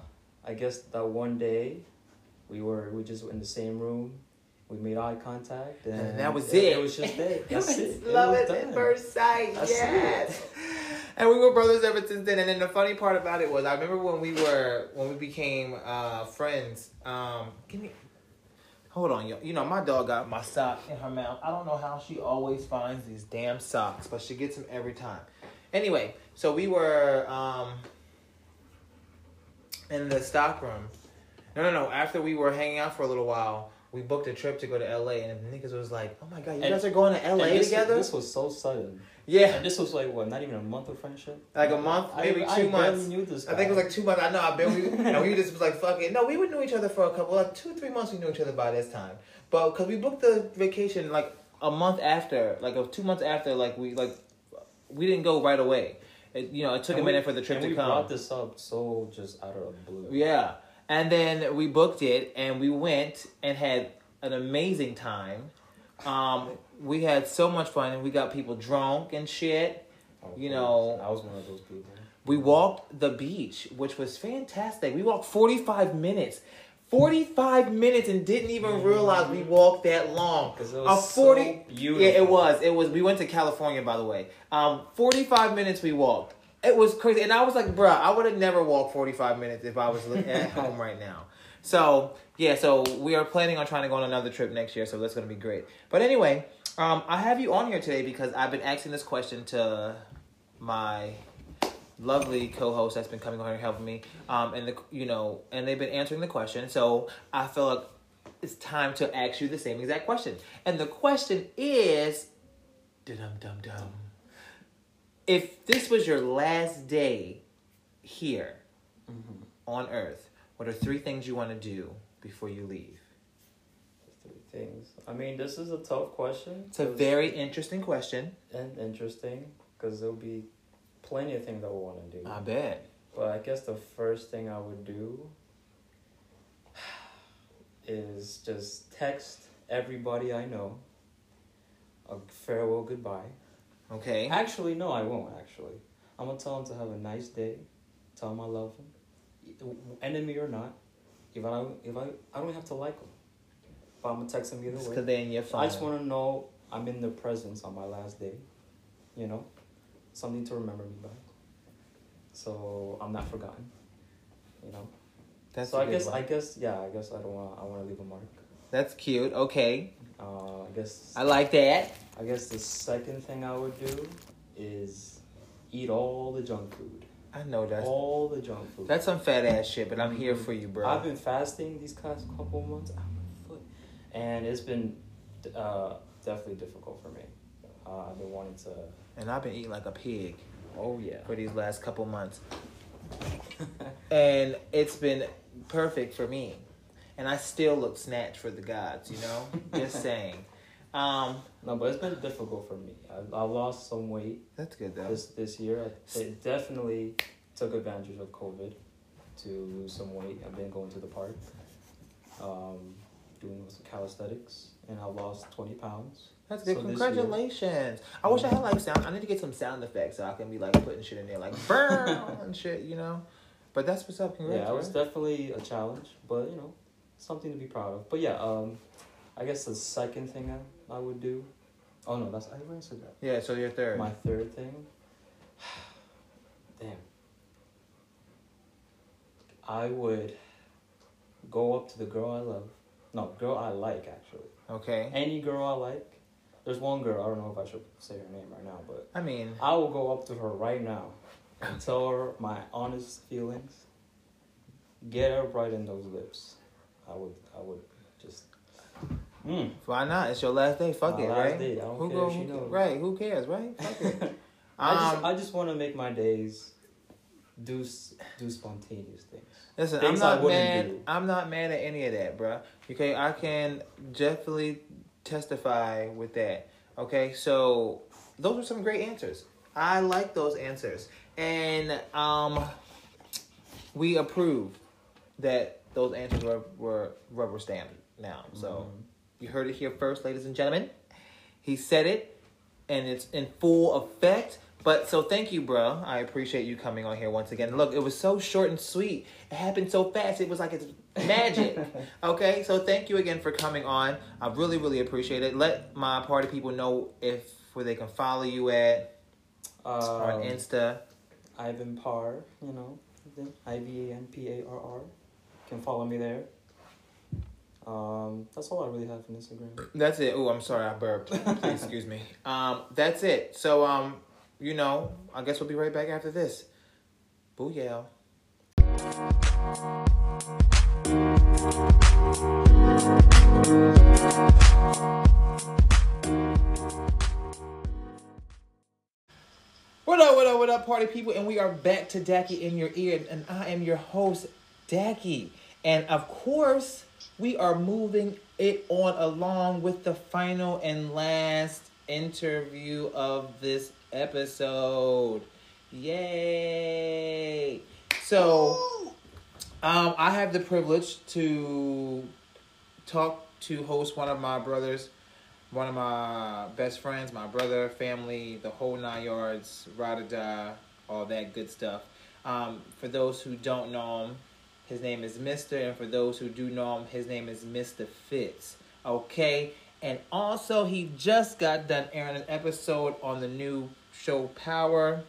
I guess that one day, we were we just were in the same room. We made eye contact, and, And that was it. it. Was just it. That's it. Love was it at first sight. That's yes. And we were brothers ever since then. And then the funny part about it was, I remember when we were when we became uh, friends. Um, give me. Hold on, yo. You know, my dog got my sock in her mouth. I don't know how she always finds these damn socks, but she gets them every time. Anyway, so we were um, in the stock room. No, no, no. After we were hanging out for a little while, we booked a trip to go to LA, and the niggas was like, "Oh my god, you And- guys are going to LA this, together?" This was so sudden. yeah, And this was like what? Not even a month of friendship. Like a month, maybe I two barely months. Knew this I think it was like two months. I know. I we and we just was like fuck it. No, we would know each other for a couple, like two, three months. We knew each other by this time, but because we booked the vacation like a month after, like a two months after, like we like we didn't go right away. It, you know, it took And a we- minute for the trip to we come. brought this up so just out of the blue. Yeah. And then we booked it and we went and had an amazing time. Um, we had so much fun and we got people drunk and shit. You know- I was one of those people. We walked the beach, which was fantastic. We walked 45 minutes. 45 minutes and didn't even realize we walked that long. it A was 40 so beautiful. Yeah, it was. It was we went to California by the way. Um 45 minutes we walked. It was crazy. And I was like, bruh, I would have never walked 45 minutes if I was at home right now. So, yeah, so we are planning on trying to go on another trip next year, so that's going to be great. But anyway, um, I have you on here today because I've been asking this question to my lovely co-host that's been coming on here helping me um and the you know and they've been answering the question so i feel like it's time to ask you the same exact question and the question is dum dum dum if this was your last day here Mm-hmm. on earth what are three things you want to do before you leave Three things. I mean, this is a tough question. it's a very interesting question and interesting because there'll be plenty of things I would want to do. i bet But I guess the first thing I would do is just text everybody I know a farewell goodbye. Okay Actually, no, I won't. Actually, I'm gonna tell him to have a nice day. Tell him I love him, enemy or not. If I if I I don't have to like him, but I'm gonna text him either way. in your phone I just want to know I'm in their presence on my last day. You know, something to remember me by. So I'm not forgotten. You know. that's so I guess one. I guess yeah I guess I don't want I want to leave a mark. that's cute okay Uh, I guess i like that I guess the second thing I would do is eat all the junk food. i know that's all the junk food. That's some fat ass shit, but I'm here for you, bro. I've been fasting these past couple months, and it's been uh, definitely difficult for me. Uh, I've been wanting to. and I've been eating like a pig Oh yeah. for these last couple months. And it's been perfect for me. And I still look snatched for the gods, you know? Just saying. Um, no, but it's been difficult for me. I, I lost some weight that's good though. this this year. I it definitely took advantage of COVID to lose some weight. I've been going to the park, um, doing some calisthenics, and I lost twenty pounds. That's good. So this Congratulations. I wish I had like sound. I need to get some sound effects so I can be like putting shit in there, like burn and shit, you know? But that's what's up. Yeah, it was Congratulations. definitely a challenge, but you know, something to be proud of. But yeah, um, I guess the second thing I, I would do. Oh no, that's I already answered that. Yeah, so your third. My third thing. Damn. I would go up to the girl I love. No, girl I like actually. Okay. Any girl I like. There's one girl, I don't know if I should say her name right now, but I mean, I will go up to her right now and tell her my honest feelings. Get her right in those lips. I would I would mm. why not? It's your last day. Fuck My it, right? day. Who care go? she who- knows. right? Who cares, right? Fuck it. I just Um, I just want to make my days do do spontaneous things. Listen, Things I'm not mad. do. I'm not mad at any of that, bruh. Okay, I can definitely testify with that. Okay, so those were some great answers. I like those answers, and um, we approve that those answers were were rubber stamped. Now, so Mhm. You heard it here first, ladies and gentlemen. He said it, and it's in full effect. But so thank you, bro. I appreciate you coming on here once again. Look, it was so short and sweet. It happened so fast. It was like it's magic. okay, so thank you again for coming on. I really, really appreciate it. Let my party people know if where they can follow you at on Um, Insta. Ivan Parr, you know, I V A N P A R R. Can follow me there. Um, that's all I really have on Instagram. That's it. Oh, I'm sorry, I burped. Please excuse me. Um, that's it. So um, you know, I guess we'll be right back after this. Booyah. What up, what up, what up, party people? And we are back to Daki in your ear, and I am your host, Daki. And of course, we are moving it on along with the final and last interview of this episode. Yay! So, um, I have the privilege to talk to host one of my brothers, one of my best friends, my brother, family, the whole nine yards, ride or die, all that good stuff. Um, for those who don't know him, his name is Mister, and for those who do know him, his name is Mister Fitz. Okay, and also he just got done airing an episode on the new show Power.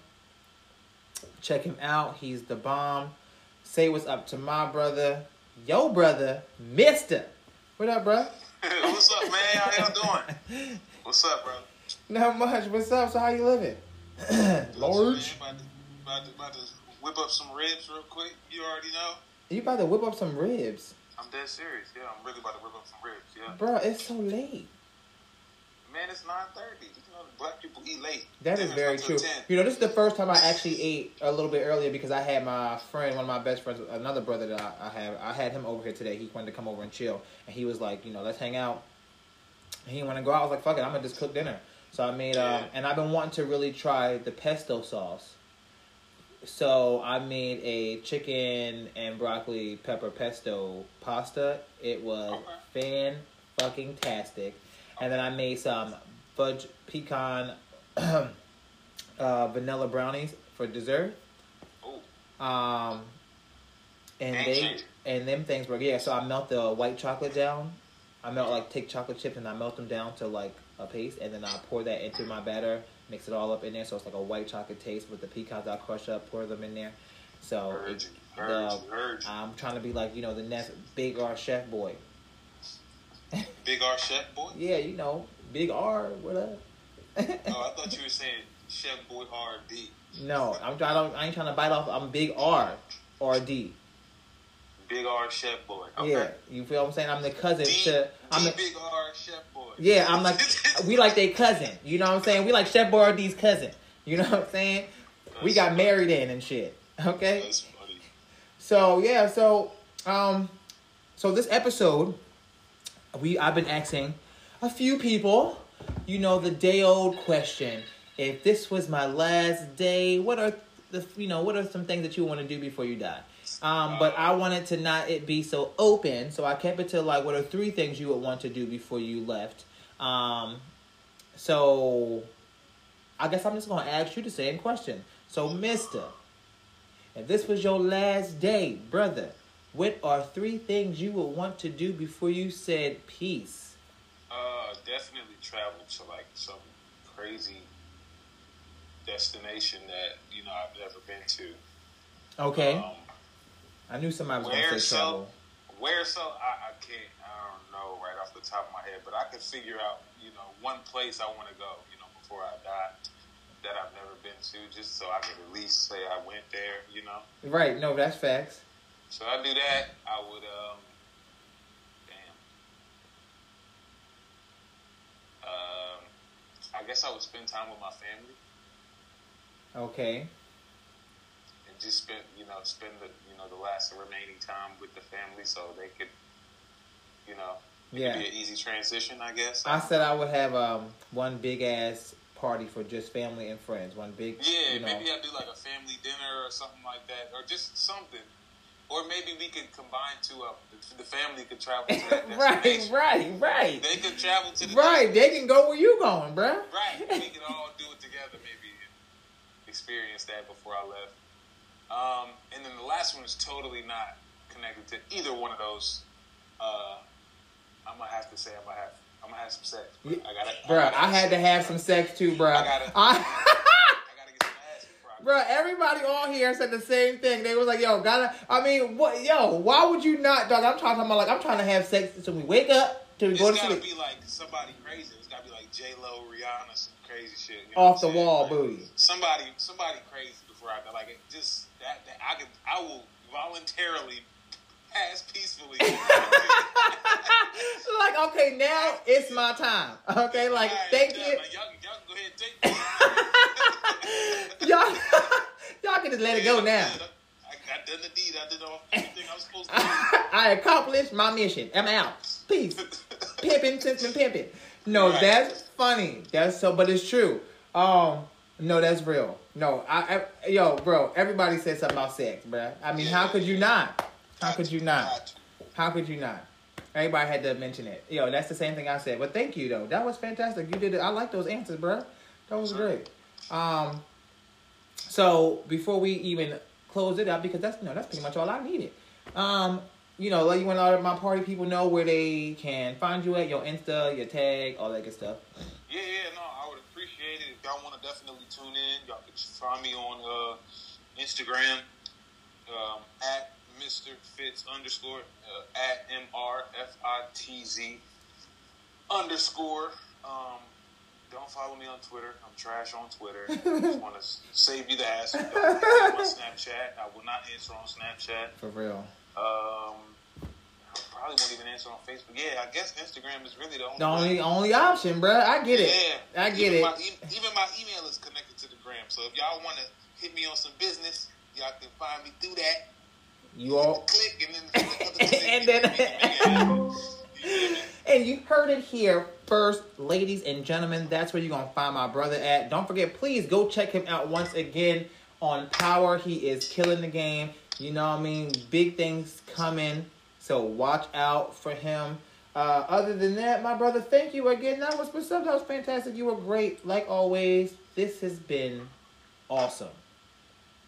Check him out. He's the bomb. Say what's up to my brother, yo brother, Mister. What up, bro? What's up, man? How y'all doing? What's up, bro? Not much. What's up? So how you living? Large. About to, about, to, about to whip up some ribs real quick. You already know. You about to whip up some ribs, I'm dead serious. Yeah, I'm really about to whip up some ribs. Yeah. bro. It's so late. Man, it's 9.30. You know, black people eat late. That is very true. You know, this is the first time I actually ate a little bit earlier because I had my friend, one of my best friends, another brother that I, I have. I had him over here today. He wanted to come over and chill, and he was like, you know, let's hang out. And he didn't want to go out. I was like, fuck it, I'm gonna just cook dinner. So I made, um, and I've been wanting to really try the pesto sauce. So I made a chicken and broccoli pepper pesto pasta. It was fan fucking tastic. And then I made some fudge pecan uh, vanilla brownies for dessert. Um, and they and them things were yeah. So I melt the white chocolate down. I melt like take chocolate chips and I melt them down to like a paste, and then I pour that into my batter, mix it all up in there, so it's like a white chocolate taste with the pecans I crush up, pour them in there. So you. the-. Heard you. I'm trying to be like you know the next big R chef boy. Big R chef boy? Yeah, you know big R. What up? Oh, I thought you were saying chef boy R&D. no, I'm I don't I ain't trying to bite off. I'm big R or D. Big R chef boy. Okay. Yeah, you feel what I'm saying? I'm the cousin D, to. I'm the, big R chef boy. yeah, I'm like we like their cousin. You know what I'm saying? We like Chef Boyardee's cousin. You know what I'm saying? We got married in and shit. Okay. That's funny. So yeah, so um, so this episode, we I've been asking a few people, you know, the day old question: If this was my last day, what are the you know what are some things that you want to do before you die? Um, but I wanted to not it be so open, so I kept it to like what are three things you would want to do before you left. Um, so I guess I'm just gonna ask you the same question. So, Mister. If this was your last day, brother, what are three things you would want to do before you said peace? Uh, definitely traveled to like some crazy destination that you know I've never been to. Okay. Um, I knew somebody was going to say so? travel. Where so? I, I can't. I don't know right off the top of my head, but I can figure out you know one place I want to go. You know before I die that I've never been to, just so I can at least say I went there. You know. Right. No, that's facts. So I do that. I would um. Damn. Um, I guess I would spend time with my family. Okay. and just spend you know spend the know the last remaining time with the family so they could you know Yeah. be an easy transition I guess I said I would have um one big ass party for just family and friends. One big. yeah You know. maybe I do like a family dinner or something like that or just something or maybe we could combine to a the family could travel to that right. destination. Right. Right. they could travel to the Right. They can go where you going, bruh. right we can all do it together maybe experience that before I left um, and then the last one is totally not connected to either one of those uh, I'm gonna have to say I'm gonna have I'm gonna have some sex bro. I gotta Bruh, gotta I had to have some sex too, bro. I gotta- I- I gotta get some ass before everybody on here said the same thing. They was like, "Yo, gotta." I mean, what? Yo, why would you not, dog? I'm talking about like I'm trying to have sex until we wake up, till we It's go to gotta sleep. be like somebody crazy. It's gotta be like J Lo, Rihanna, some crazy shit. you know Off the saying? wall Like, booty. Somebody, somebody crazy before I die. Like it just that, that I can, I will voluntarily pass peacefully. like, okay, now it's my time. Okay, like, Alright, thank you. Like, y'all, y'all can go ahead take. y'all, y'all can just let it go now. I, I done the deed. I did all everything I was supposed to do. I accomplished my mission. I'm out. Peace. pimping, pimping, pimping. No, Right. that's funny. That's so, but it's true. Um, no, that's real. No, I, I yo, bro. Everybody said something about sex, bro. I mean, how could you not? How could you not? How could you not? Everybody had to mention it. Yo, that's the same thing I said. But thank you though. That was fantastic. You did it. I like those answers, bro. That was great. Um, so before we even close it up, because that's you know that's pretty much all I needed. Um, you know, let you and all of my party people know where they can find you at your Insta, your tag, all that good stuff. Yeah, yeah, no, if y'all want to definitely tune in. Y'all can find me on uh, Instagram um, at Mr. Fitz underscore uh, at M R F I T Z underscore. Um, don't follow me on Twitter. I'm trash on Twitter. I just want to save you the hassle. Don't answer my Snapchat. I will not answer on Snapchat. For real. Um, probably won't even answer on Facebook. Yeah, I guess Instagram is really the only. The only way. only option, bruh. I get it. Yeah, I get even it. My, even my email is connected to the gram. So if y'all want to hit me on some business, y'all can find me through that. You all click and then click And then- and? And you heard it here first, ladies and gentlemen. That's where you're gonna find my brother at. Don't forget, please go check him out once again on Power. He is killing the game. You know what I mean? Big things coming. So watch out for him. Uh, other than that, my brother, thank you again. That was what's up. That was fantastic. You were great, like always. This has been awesome.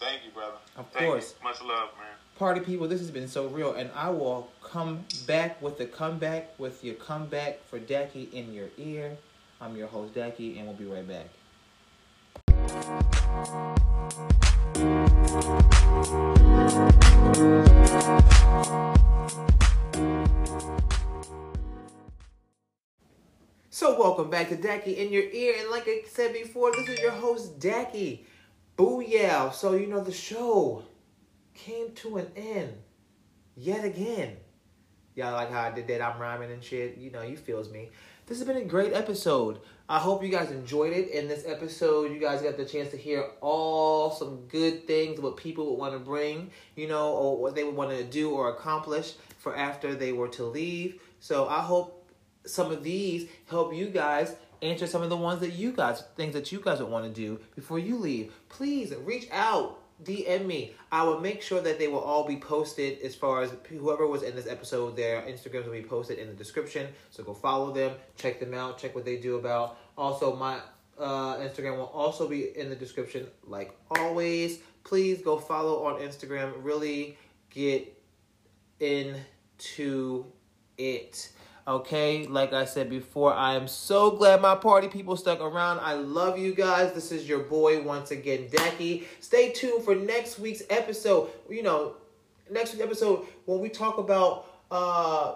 Thank you, brother. Of Thank course. You. Much love, man. Party people, this has been so real, and I will come back with the comeback with your comeback for Daki in your ear. I'm your host, Daki, and we'll be right back. So welcome back to Daki in your ear, and like I said before, this is your host Daki. Booyah! So you know the show came to an end yet again. Y'all like how I did that? I'm rhyming and shit. You know, you feels me. This has been a great episode. I hope you guys enjoyed it. In this episode, you guys got the chance to hear all some good things what people would want to bring, you know, or what they would want to do or accomplish for after they were to leave. So I hope some of these help you guys answer some of the ones that you guys things that you guys would want to do before you leave. Please reach out, DM me. I will make sure that they will all be posted as far as whoever was in this episode. Their Instagrams will be posted in the description. So go follow them, check them out, check what they do about. Also, my uh, Instagram will also be in the description. Like always, please go follow on Instagram. Really get into it. Okay, like I said before, I am so glad my party people stuck around. I love you guys. This is your boy once again, Daki. Stay tuned for next week's episode. You know, next week's episode when we talk about uh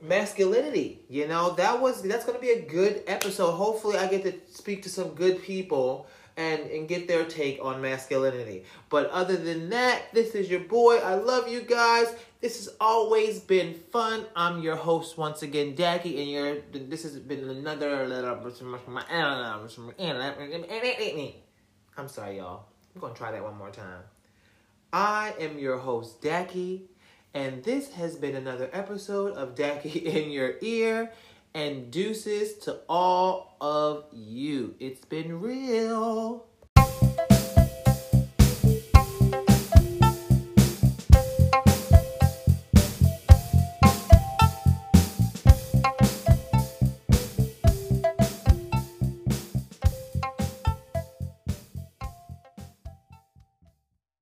masculinity. You know, that was that's gonna be a good episode. Hopefully I get to speak to some good people and and get their take on masculinity. But other than that, this is your boy. I love you guys. This has always been fun. I'm your host once again, Daki, and your this has been another. I'm sorry, y'all. I'm gonna try that one more time. I am your host, Daki, and this has been another episode of Daki in Your Ear. And deuces to all of you. It's been real.